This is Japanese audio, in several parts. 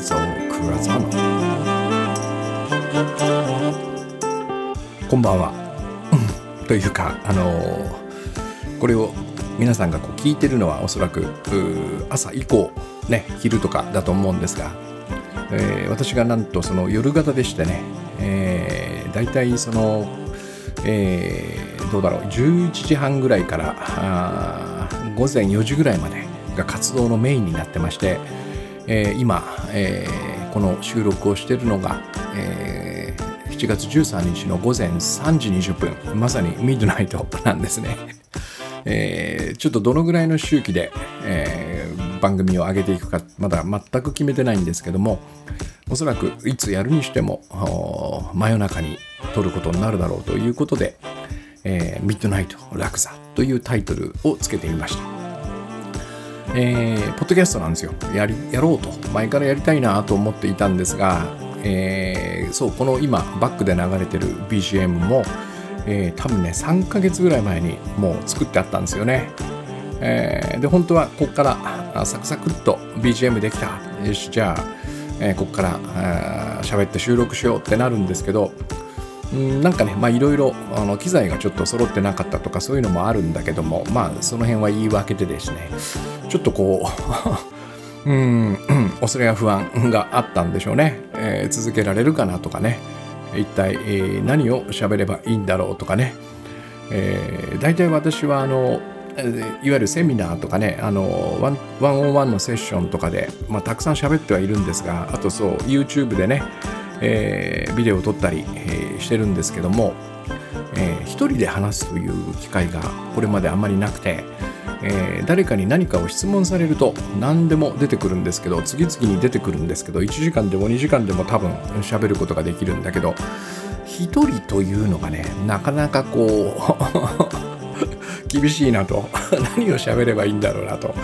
蔵倉沢のこんばんは。というかあのー、これを皆さんがこう聞いてるのはおそらく朝以降ね昼とかだと思うんですが、えー、私がなんとその夜型でしてね、えー、大体その、えー、どうだろう11時半ぐらいから午前4時ぐらいまでが活動のメインになってまして、えー、今、えー、この収録をしているのが、えー、7月13日の午前3時20分まさにミッドナイトなんですね、えー、ちょっとどのぐらいの周期で、えー、番組を上げていくかまだ全く決めてないんですけどもおそらくいつやるにしても真夜中に撮ることになるだろうということで、えー、ミッドナイトラクザというタイトルをつけてみました。えー、ポッドキャストなんですよ。やりやろうと。前からやりたいなと思っていたんですが、えー、そうこの今バックで流れてる BGM も、えー、多分ね3ヶ月ぐらい前にもう作ってあったんですよね、えー、で本当はここからサクサクっと BGM できた。よしじゃあ、えー、ここから喋って収録しようってなるんですけどんなんかねまあいろいろあの機材がちょっと揃ってなかったとかそういうのもあるんだけどもまあその辺は言い訳でですねちょっとこう うん恐れや不安があったんでしょうね、えー、続けられるかなとかね。一体、えー、何を喋ればいいんだろうとかね、えー、大体私はあのいわゆるセミナーとかねあのワンワンオンワンのセッションとかで、まあ、たくさん喋ってはいるんですがあとそう YouTube でねえー、ビデオを撮ったり、え、してるんですけども、えー、一人で話すという機会がこれまであんまりなくて、えー、誰かに何かを質問されると何でも出てくるんですけど次々に出てくるんですけど1時間でも2時間でも多分喋ることができるんだけど一人というのがねなかなかこう 厳しいなと何を喋ればいいんだろうなと。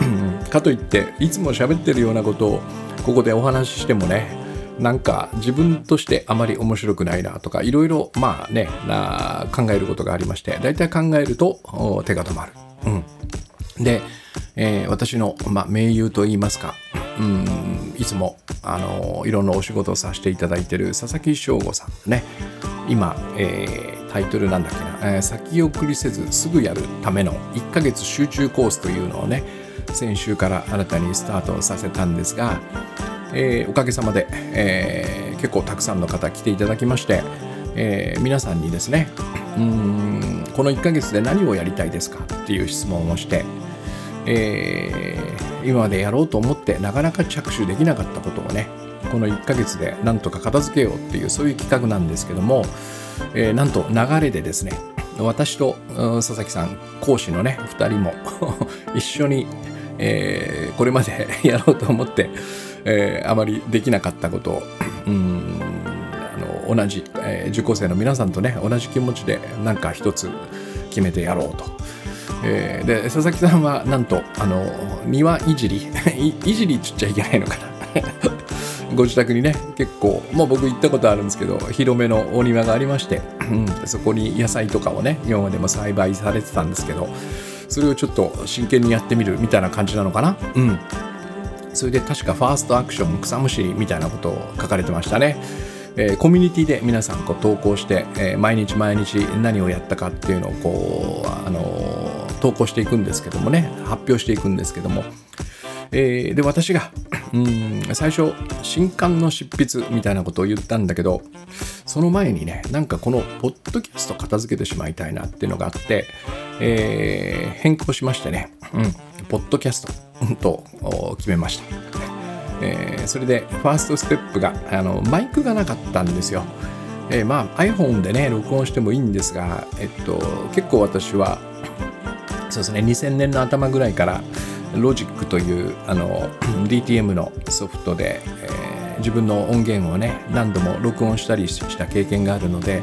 かといっていつも喋ってるようなことをここでお話ししてもねなんか自分としてあまり面白くないなとかいろいろまあねな考えることがありまして大体考えると手が止まる。うん、で、えー、私の、ま、盟友といいますか、うん、いつもあのいろんなお仕事をさせていただいてる佐々木翔吾さんね今、えー、タイトルなんだっけな、えー、先送りせずすぐやるための1ヶ月集中コースというのをね先週から新たにスタートさせたんですがえー、おかげさまで、えー、結構たくさんの方来ていただきまして、えー、皆さんにですねうんこの1ヶ月で何をやりたいですかっていう質問をして、えー、今までやろうと思ってなかなか着手できなかったことをねこの1ヶ月でなんとか片付けようっていうそういう企画なんですけども、えー、なんと流れでですね私と佐々木さん講師のね2人も 一緒に、えー、これまでやろうと思ってえー、あまりできなかったことをうんあの同じ、えー、受講生の皆さんとね同じ気持ちで何か一つ決めてやろうと。えー、で佐々木さんはなんとあの庭いじり いじりっつっちゃいけないのかな。ご自宅にね結構もう僕行ったことあるんですけど広めのお庭がありまして、うん、そこに野菜とかをね今までも栽培されてたんですけどそれをちょっと真剣にやってみるみたいな感じなのかな。うん。それで確かファーストアクション草むしりみたいなことを書かれてましたね。えー、コミュニティで皆さんこう投稿して、えー、毎日毎日何をやったかっていうのをこう、あのー、投稿していくんですけどもね発表していくんですけども、え、で私がうん最初新刊の執筆みたいなことを言ったんだけどその前にねなんかこのポッドキャスト片付けてしまいたいなっていうのがあって、えー、変更しましてね、うん、ポッドキャスト と決めました。えー、それでファーストステップがあのマイクがなかったんですよ。えー、まあ iPhone でね録音してもいいんですが、えっと、結構私は そうですね2000年の頭ぐらいからロジックというあの DTM のソフトで、えー、自分の音源をね何度も録音したりした経験があるので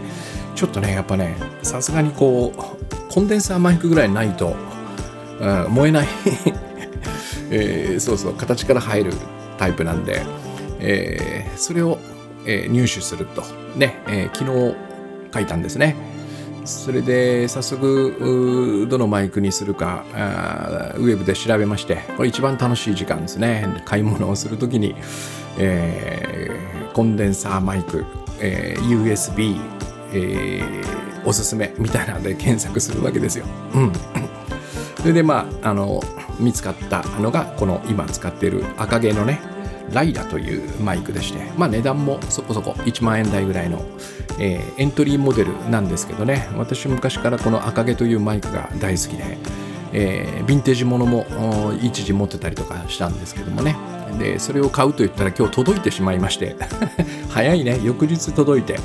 ちょっとねやっぱねさすがにこうコンデンサーマイクぐらいないと、うん、燃えない。えー、そうそう形から入るタイプなんで、えー、それを、えー、入手すると。ね、え昨日書いたんですね。それで早速どのマイクにするかウェブで調べましてこれ一番楽しい時間ですね。買い物をする時に、えー、コンデンサーマイク、えー、USB、えー、おすすめみたいなので検索するわけですよ。うん、それでまああの見つかったのがこの今使っている赤毛のねライラというマイクでして、まあ、値段もそこそこ1万円台ぐらいの、えー、エントリーモデルなんですけどね。私昔からこの赤毛というマイクが大好きで、えー、ヴィンテージものも一時持ってたりとかしたんですけどもね。でそれを買うと言ったら今日届いてしまいまして。早いね。翌日届いて、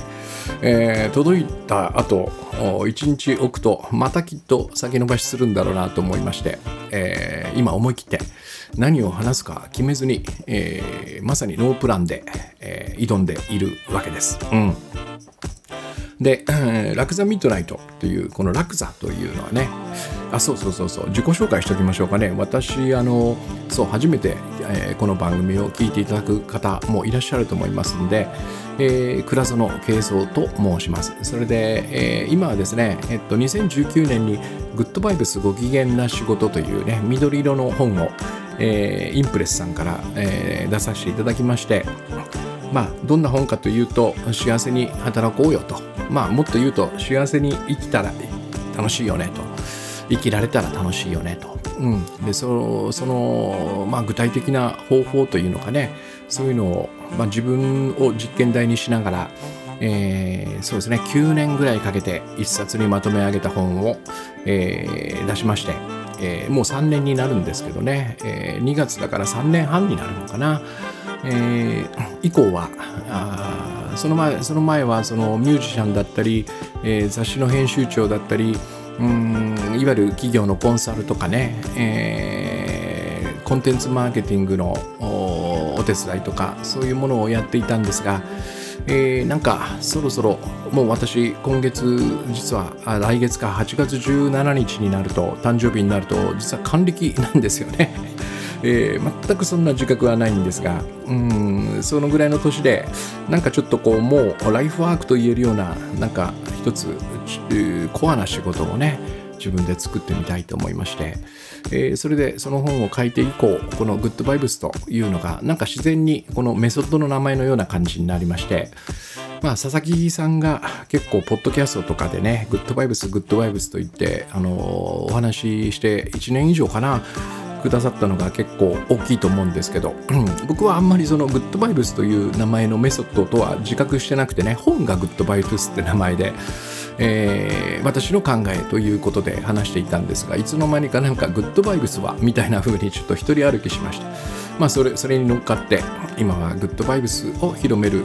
えー、届いた後1日置くとまたきっと先延ばしするんだろうなと思いまして、えー、今思い切って何を話すか決めずに、えー、まさにノープランで、え挑んでいるわけです。うん。で、ラクザミッドナイトという、このラクザというのはね、あ、そうそうそうそう、自己紹介しておきましょうかね。私、あの、そう、初めて、えー、この番組を聞いていただく方もいらっしゃると思いますので、えー、倉園慶三と申します。それで、えー、今はですね、えっと、2019年にグッドバイブスご機嫌な仕事というね、緑色の本を、えー、インプレスさんから、えー、出させていただきまして、まあ、どんな本かというと幸せに働こうよと、まあ、もっと言うと幸せに生きたら楽しいよねと。生きられたら楽しいよねと、うん、でそその、まあ、具体的な方法というのかね。そういうのを、まあ、自分を実験台にしながら、えー、そうですね。9年ぐらいかけて一冊にまとめ上げた本を、えー、出しまして、えー、もう3年になるんですけどね、えー、2月だから3年半になるのかな。えー、以降はその前その前はそのミュージシャンだったり、えー、雑誌の編集長だったりうんいわゆる企業のコンサルとかね、えー、コンテンツマーケティングのお手伝いとかそういうものをやっていたんですが、えー、なんかそろそろもう私今月実は来月か8月17日になると誕生日になると実は還暦なんですよね。えー、全くそんな自覚はないんですがうんそのぐらいの年でなんかちょっとこうもうライフワークと言えるようななんか一つコアな仕事をね自分で作ってみたいと思いまして、えー、それでその本を書いて以降このグッドバイブスというのがなんか自然にこのメソッドの名前のような感じになりましてまあ、佐々木さんが結構、ポッドキャストとかでね、グッドバイブス、グッドバイブスと言って、あのお話しして1年以上かな、くださったのが結構大きいと思うんですけど、僕はあんまりそのグッドバイブスという名前のメソッドとは自覚してなくてね本がグッドバイブスって名前で、えー、私の考えということで話していたんですがいつの間にかなんかグッドバイブスはみたいな風にちょっと一人歩きしました。まあそれそれに乗っかって今はグッドバイブスを広める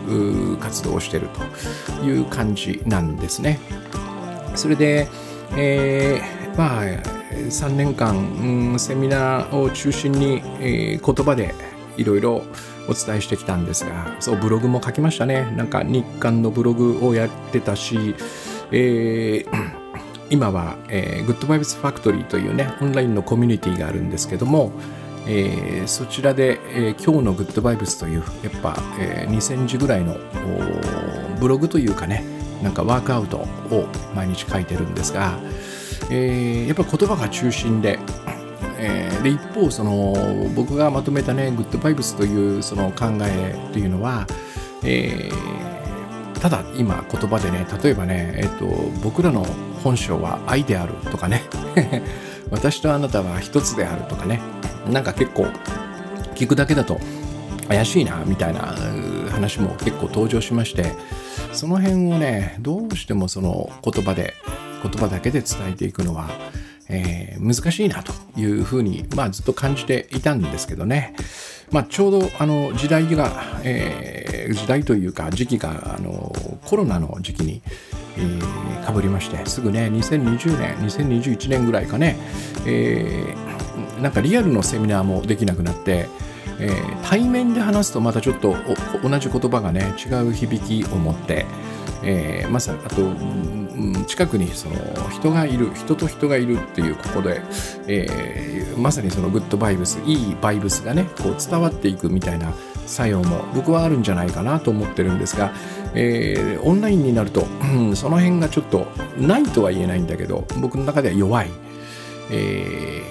活動をしているという感じなんですね。それで、えー、まあ3年間、うん、セミナーを中心に、えー、言葉でいろいろお伝えしてきたんですがそうブログも書きましたね。なんか日刊のブログをやってたし、えー、今は、えー、グッドバイブスファクトリーというねオンラインのコミュニティがあるんですけども、えー、そちらで、えー、今日のグッドバイブスというやっぱ、えー、2000字ぐらいのブログというかねなんかワークアウトを毎日書いてるんですが、えー、やっぱ言葉が中心で、えー、で一方その僕がまとめたねグッドバイブスというその考えというのは、えー、ただ今言葉でね例えばね、えーと、僕らの本性は愛であるとかね 私とあなたは一つであるとかねなんか結構聞くだけだと怪しいなみたいな話も結構登場しましてその辺をねどうしてもその言葉で言葉だけで伝えていくのは、えー、難しいなというふうに、まあ、ずっと感じていたんですけどね、まあ、ちょうどあの時代が、えー、時代というか時期があのコロナの時期に、えー、かぶりましてすぐね2020年2021年ぐらいかね、えー、なんかリアルのセミナーもできなくなってえー、対面で話すとまたちょっと同じ言葉がね違う響きを持って、えー、まさにあと、うん、近くにその人がいる人と人がいるっていうここで、えー、まさにそのグッドバイブスいいバイブスがねこう伝わっていくみたいな作用も僕はあるんじゃないかなと思ってるんですが、えー、オンラインになると、うん、その辺がちょっとないとは言えないんだけど僕の中では弱い、え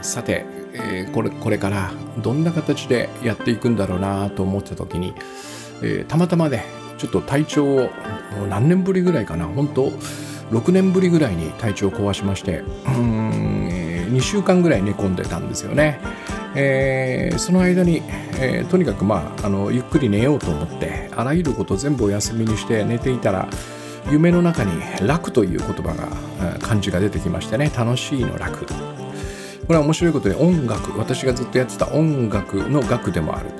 ー、さてえー、これこれからどんな形でやっていくんだろうなと思った時に、えー、たまたまねちょっと体調を何年ぶりぐらいかな。本当6年ぶりぐらいに体調を壊しましてうん2週間ぐらい寝込んでたんですよね。えー、その間に、えー、とにかく、まあ、あのゆっくり寝ようと思ってあらゆること全部お休みにして寝ていたら夢の中に楽という言葉が漢字が出てきましてね。楽しいの楽。これは面白いことで音楽。私がずっとやってた音楽の楽でもある。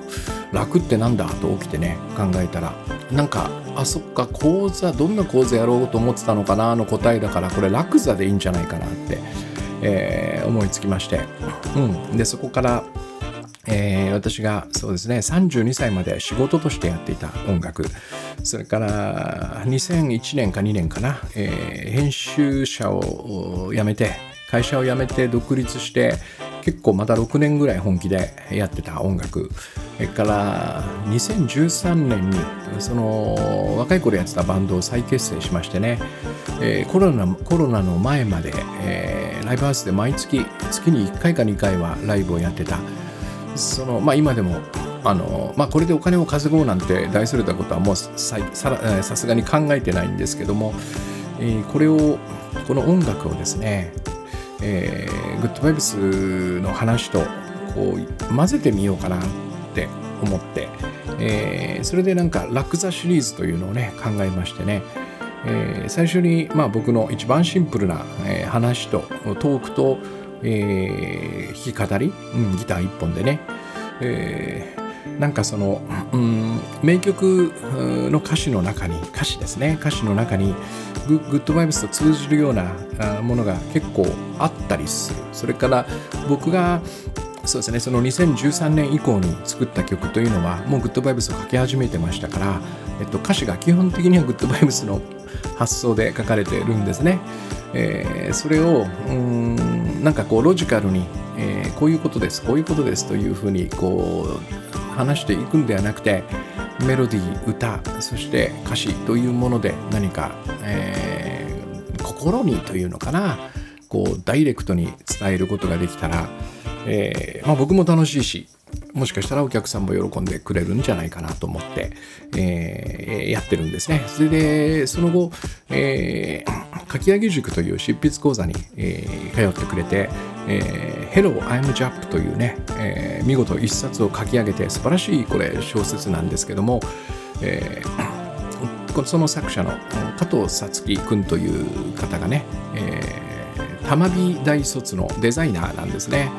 楽ってなんだと起きてね考えたらなんかあそっか講座どんな講座やろうと思ってたのかなの答えだからこれ楽座でいいんじゃないかなってえー、思いつきまして、うん、でそこから、えー、私がそうですね32歳まで仕事としてやっていた音楽。それから2001年か2年かな、えー、編集者を辞めて会社を辞めて独立して結構また6年ぐらい本気でやってた音楽。それから2013年にその若い頃やってたバンドを再結成しましてね、えー、コロナコロナの前まで、えー、ライブハウスで毎月月に1回か2回はライブをやってた。そのまあ今でもあのまあ、これでお金を稼ごうなんて大それたことはもうさすがに考えてないんですけども、えー、これをこの音楽をですねえー、グッドバイブスの話とこう混ぜてみようかなって思って、えー、それでなんかラクザシリーズというのをね考えましてね、えー、最初にまあ僕の一番シンプルな、えー、話とトークと、えー、弾き語り、うん、ギター一本でね、えー、なんかその、うん、名曲の歌詞の中に歌詞ですね歌詞の中にグッドバイブスと通じるようなものが結構あったりするそれから僕がそうですねその2013年以降に作った曲というのはもうグッドバイブスを書き始めてましたから、えっと、歌詞が基本的にはグッドバイブスの発想で書かれてるんですね。えー、それをうんなんかこうロジカルに、えー、こういうことですこういうことですというふうにこう話していくんではなくてメロディー歌そして歌詞というもので何か、えー、心にというのかなこうダイレクトに伝えることができたら、えー、まあ、僕も楽しいしもしかしたらお客さんも喜んでくれるんじゃないかなと思って、えー、やってるんですね。それでその後、えー、書き上げ塾という執筆講座に、えー、通ってくれて、えー、Hello, I'm Jap というね、えー、見事一冊を書き上げて素晴らしいこれ小説なんですけども、えー、その作者の加藤さつき君という方がね、えー、玉美大卒のデザイナーなんですね。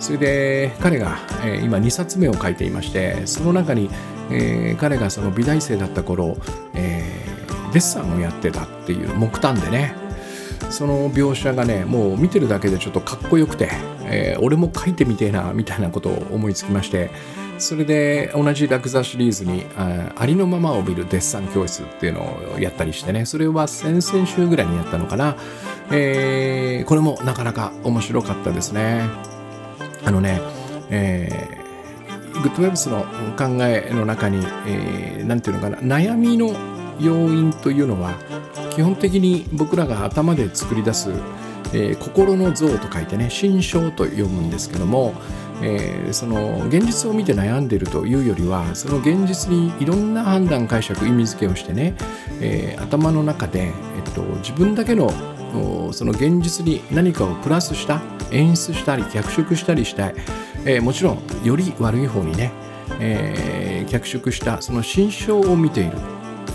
それで彼が、えー、今2冊目を書いていましてその中に、えー、彼がその美大生だった頃、えー、デッサンをやってたっていう木炭でねその描写がねもう見てるだけでちょっとかっこよくて、えー、俺も書いてみてえなみたいなことを思いつきましてそれで同じラクザシリーズにあありのままを見るデッサン教室っていうのをやったりしてねそれは先々週ぐらいにやったのかな、えー、これもなかなか面白かったですね。あのね、えー、グッドウェブスの考えの中に何、えー、て言うのかな悩みの要因というのは基本的に僕らが頭で作り出す、えー、心の像と書いてね心象と読むんですけども、えー、その現実を見て悩んでいるというよりはその現実にいろんな判断解釈意味付けをしてね、えー、頭の中で、えっと、自分だけのその現実に何かをプラスした演出したり脚色したりしたい、えー、もちろんより悪い方にね、えー、脚色したその心象を見ている。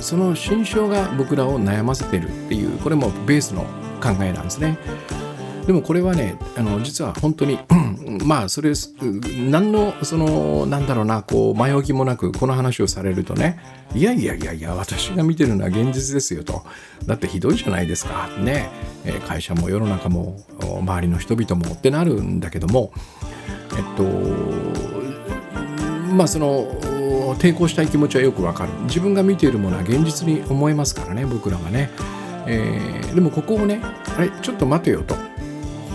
その心象が僕らを悩ませているっていうこれもベースの考えなんですね。でもこれはねあの実は本当に まあそれ何のそのなんだろうなこう前置きもなくこの話をされるとねいやいやいやいや私が見てるのは現実ですよと。だってひどいじゃないですか。ね。会社も世の中も周りの人々もってなるんだけどもえっとまあその抵抗したい気持ちはよくわかる。自分が見ているものは現実に思えますからね僕らがね、えー、でもここをねあれちょっと待てよと。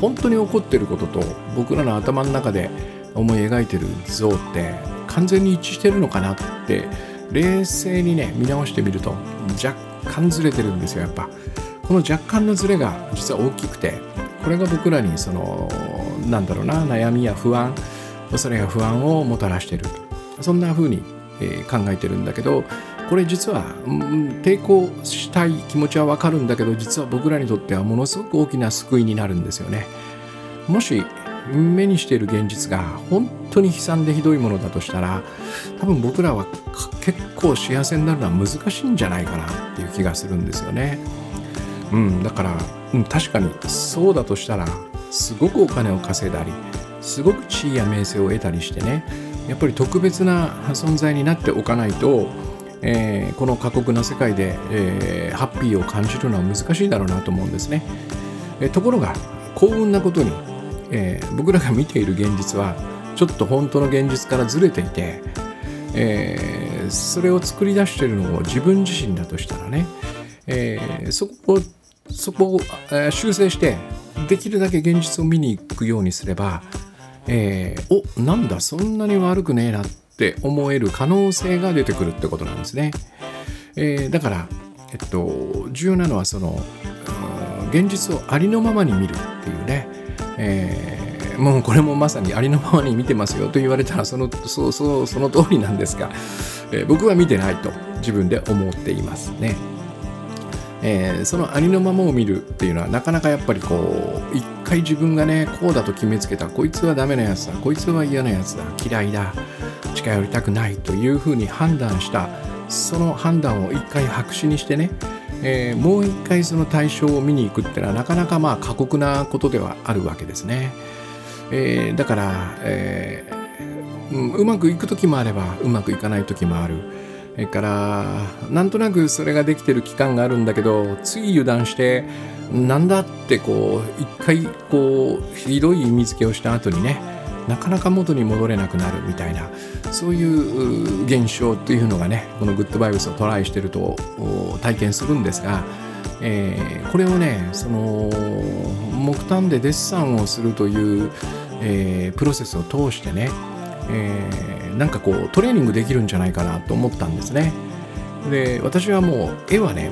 本当に起こってることと僕らの頭の中で思い描いてる像って完全に一致してるのかなって冷静にね見直してみると若干ずれてるんですよやっぱ。この若干のズレが実は大きくてこれが僕らにそのなんだろうな悩みや不安それが不安をもたらしてる。そんな風に、え、考えてるんだけどこれ実は、うん、抵抗したい気持ちはわかるんだけど実は僕らにとってはものすごく大きな救いになるんですよね。もし目にしている現実が本当に悲惨でひどいものだとしたら多分僕らは結構幸せになるのは難しいんじゃないかなっていう気がするんですよね。うん、だから、うん、確かにそうだとしたらすごくお金を稼いだりすごく地位や名声を得たりしてねやっぱり特別な存在になっておかないと、えー、この過酷な世界で、えー、ハッピーを感じるのは難しいだろうなと思うんですね。えー、ところが幸運なことにえ、僕らが見ている現実はちょっと本当の現実からずれていて、え、それを作り出しているのを自分自身だとしたらね、え、そこをそこを、修正してできるだけ現実を見に行くようにすれば、えー、おなんだそんなに悪くねえなっって思える可能性が出てくるってことなんですね。えー、だから、えっと、重要なのはその現実をありのままに見るっていうねえー、もうこれもまさにありのままに見てますよと言われたらそのそうそうその通りなんですが、えー、僕は見てないと自分で思っていますね。えー、そのありのままを見るっていうのはなかなかやっぱりこう一回自分がねこうだと決めつけた。こいつはダメなやつだ。こいつは嫌なやつだ。嫌いだ。近寄りたくないというふうに判断した。その判断を一回白紙にしてねえー、もう一回その対象を見に行くっていうのはなかなかまあ過酷なことではあるわけですね。えー、だから、えー、うまくいく時もあればうまくいかない時もある。それからなんとなくそれができてる期間があるんだけどつい油断してなんだってこう一回こうひどい意味付けをした後にねなかなか元に戻れなくなるみたいなそういう現象っていうのがねこのグッドバイブスをトライしてると体験するんですが、えー、これをねその木炭でデッサンをするという、えー、プロセスを通してね、えー、なんかこうトレーニングできるんじゃないかなと思ったんですね。で私はもう絵はね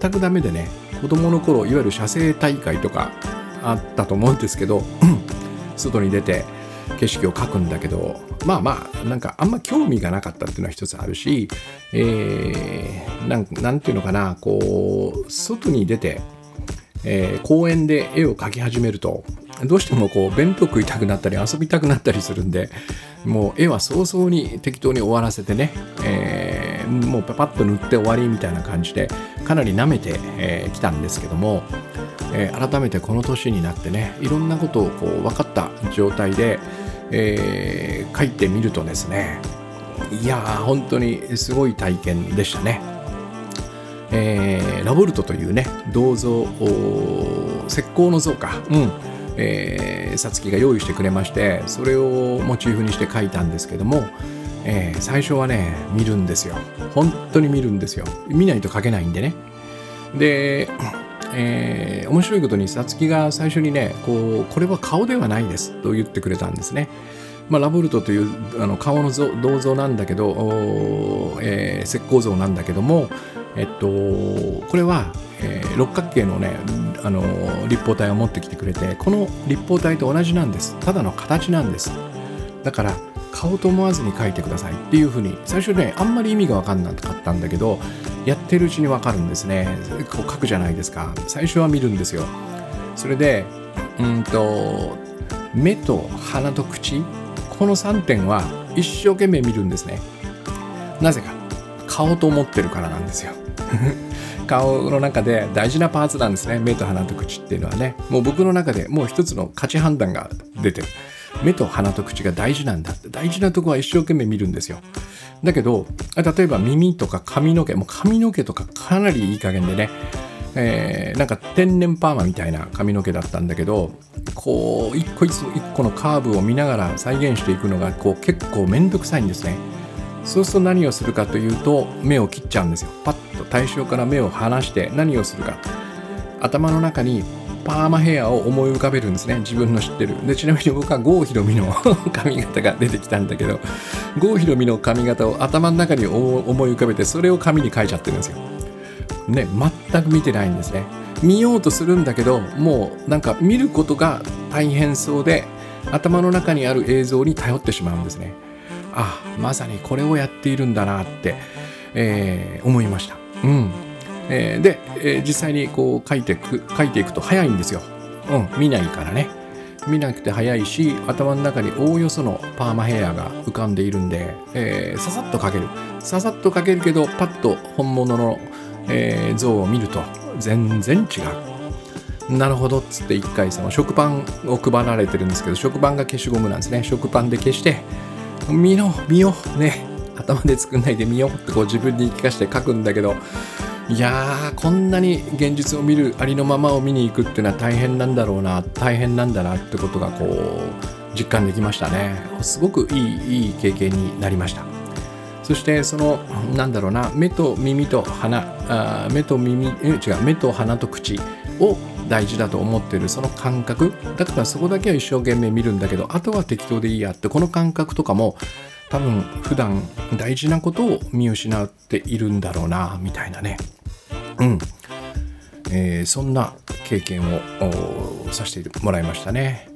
全くダメでね子供の頃いわゆる写生大会とかあったと思うんですけど 外に出て景色を描くんだけどまあまあなんかあんま興味がなかったっていうのは一つあるし、えー、なんなんていうのかなこう外に出て、えー、公園で絵を描き始めるとどうしてもこう弁当食いたくなったり遊びたくなったりするんでもう絵は早々に適当に終わらせてね、えー、もうパパッと塗って終わりみたいな感じでかなり舐めてき、えー、たんですけども、えー、改めてこの年になってねいろんなことをこう分かった状態で、えー、書いてみるとですねいやー本当にすごい体験でしたね。えー、ラボルトというね銅像石膏の像か、うん。えー、さつきが用意してくれましてそれをモチーフにして書いたんですけども、えー、最初はね見るんですよ。本当に見るんですよ。見ないと書けないんでね。でえー、面白いことにさつきが最初にねこうこれは顔ではないですと言ってくれたんですね。まあ、ラボルトというあの顔の銅像なんだけど、えー、石膏像なんだけども、えっと、これは、えー、六角形のねあの立方体を持ってきてくれてこの立方体と同じなんです。ただの形なんです。だから顔と思わずに書いてください。っていうふうに最初ねあんまり意味が分かんなかったんだけどやってるうちに分かるんですね。こう書くじゃないですか。最初は見るんですよ。それでうんと目と鼻と口。この3点は一生懸命見るんですね。なぜか。顔と思ってるからなんですよ。顔の中で大事なパーツなんですね。目と鼻と口っていうのはね。もう僕の中でもう一つの価値判断が出てる。目と鼻と口が大事なんだって。大事なとこは一生懸命見るんですよ。だけど例えば耳とか髪の毛。もう髪の毛とかかなりいい加減でね。えー、なんか天然パーマみたいな髪の毛だったんだけどこう一個一個のカーブを見ながら再現していくのがこう結構めんどくさいんですね。そうすると何をするかというと目を切っちゃうんですよ。パッと対象から目を離して何をするか頭の中にパーマヘアを思い浮かべるんですね。自分の知ってる。でちなみに僕は郷ひろみの 髪型が出てきたんだけど郷ひろみの髪型を頭の中に思い浮かべてそれを紙に書いちゃってるんですよ。ね全く見てないんですね。見ようとするんだけどもうなんか見ることが大変そうで、頭の中にある映像に頼ってしまうんですね。あまさにこれをやっているんだなって、えー、思いました。うん。えー、で、えー、実際にこう書いていく書いていくと早いんですよ。うん見ないからね。見なくて早いし頭の中におおよそのパーマヘアが浮かんでいるんで、えー、ささっと描ける。ささっと描けるけどパッと本物の、えー、像を見ると全然違う。なるほどっつって一回その食パンを配られてるんですけど食パンが消しゴムなんですね。食パンで消して見よ見よね。頭で作んないで見よってこう自分に言い聞かせて書くんだけど。いやーこんなに現実を見るありのままを見に行くっていうのは大変なんだろうな大変なんだなってことがこう実感できましたね。すごくいいいい経験になりました。そしてそのなんだろうな目と耳と鼻あ目と耳え違う目と鼻と口を大事だと思ってるその感覚。だからそこだけは一生懸命見るんだけどあとは適当でいいやってこの感覚とかも多分普段大事なことを見失っているんだろうなみたいなね。うん。えー、そんな経験をさせてもらいましたね。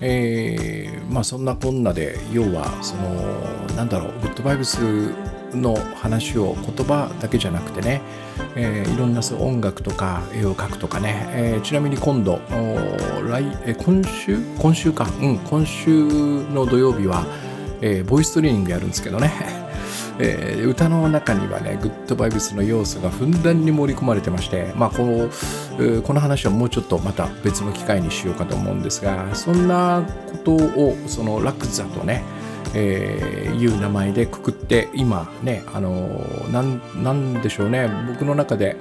えー、まあそんなこんなで要はそのなんだろうグッドバイブスの話を言葉だけじゃなくてね、えー、いろんな音楽とか絵を描くとかね、えー、ちなみに今度来、え今週？今週か。うん今週の土曜日は、えー、ボイストレーニングやるんですけどね。えー、歌の中にはねグッドバイブスの要素がふんだんに盛り込まれてまして、まあ、この、この話はもうちょっとまた別の機会にしようかと思うんですがそんなことをそのラクザとねえー、いう名前でくくって今ねあのー、なんでしょうね。僕の中で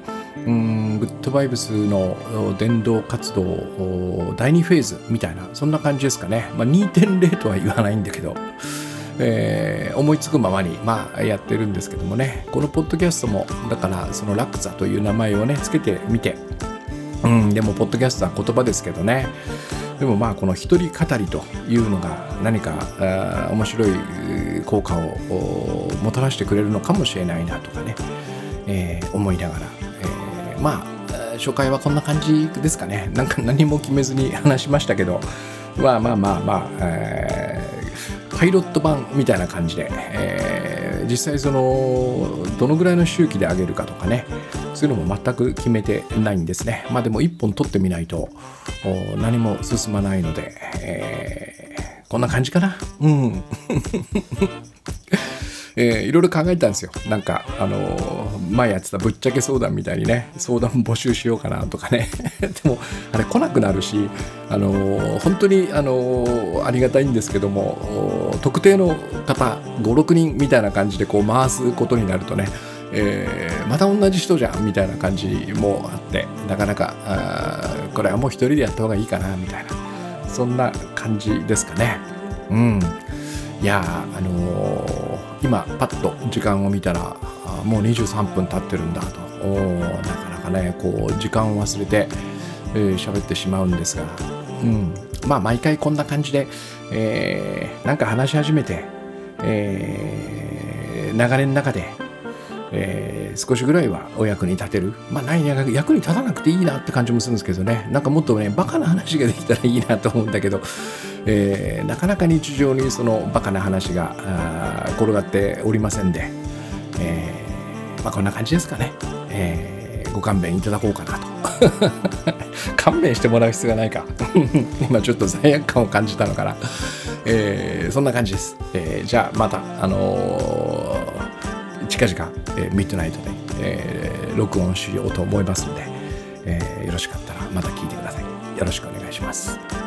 うんグッドバイブスの伝道活動第2フェーズみたいなそんな感じですかね、まあ、2.0とは言わないんだけどえー、思いつくままに、まあ、やってるんですけどもね。このポッドキャストもだからそのラクザという名前をねつけてみてうんでもポッドキャストは言葉ですけどね。でもまあこの一人語りというのが何か面白い効果をもたらしてくれるのかもしれないなとかね、えー、思いながら、えー、まあ初回はこんな感じですかね。なんか何も決めずに話しましたけど。まあまあまあまあ、えーパイロット版みたいな感じで、えー、実際そのどのぐらいの周期で上げるかとかね。そういうのも全く決めてないんですねまあでも1本取ってみないと何も進まないので、えー、こんな感じかなうん えー、いろいろ考えたんですよ。なんか、あのー、前やってたぶっちゃけ相談みたいにね、相談募集しようかなとかね。でも、あれ来なくなるし、あのー、本当に、あのありがたいんですけども、特定の方、5、6人みたいな感じでこう回すことになるとね、えー、また同じ人じゃんみたいな感じもあってなかなかこれはもう一人でやった方がいいかなみたいなそんな感じですかね。うん。いやあのー、今パッと時間を見たらもう23分経ってるんだと。なかなかねこう時間を忘れて喋、えー、ってしまうんですが、うん、まあ毎回こんな感じで、えー、なんか話し始めて、えー、流れの中で、えー、少しぐらいはお役に立てる。まあ何役に立たなくていいなって感じもするんですけどね。なんかもっとねバカな話ができたらいいなと思うんだけどえー、なかなか日常にそのバカな話が転がっておりませんで、えー、まあ、こんな感じですかね、えー、ご勘弁いただこうかなと。勘弁してもらう必要がないか。今ちょっと罪悪感を感じたのかな、えそんな感じです、えじゃあまたあの近々、えミッドナイトで、え録音しようと思いますので、えよろしかったらまた聞いてください。よろしくお願いします。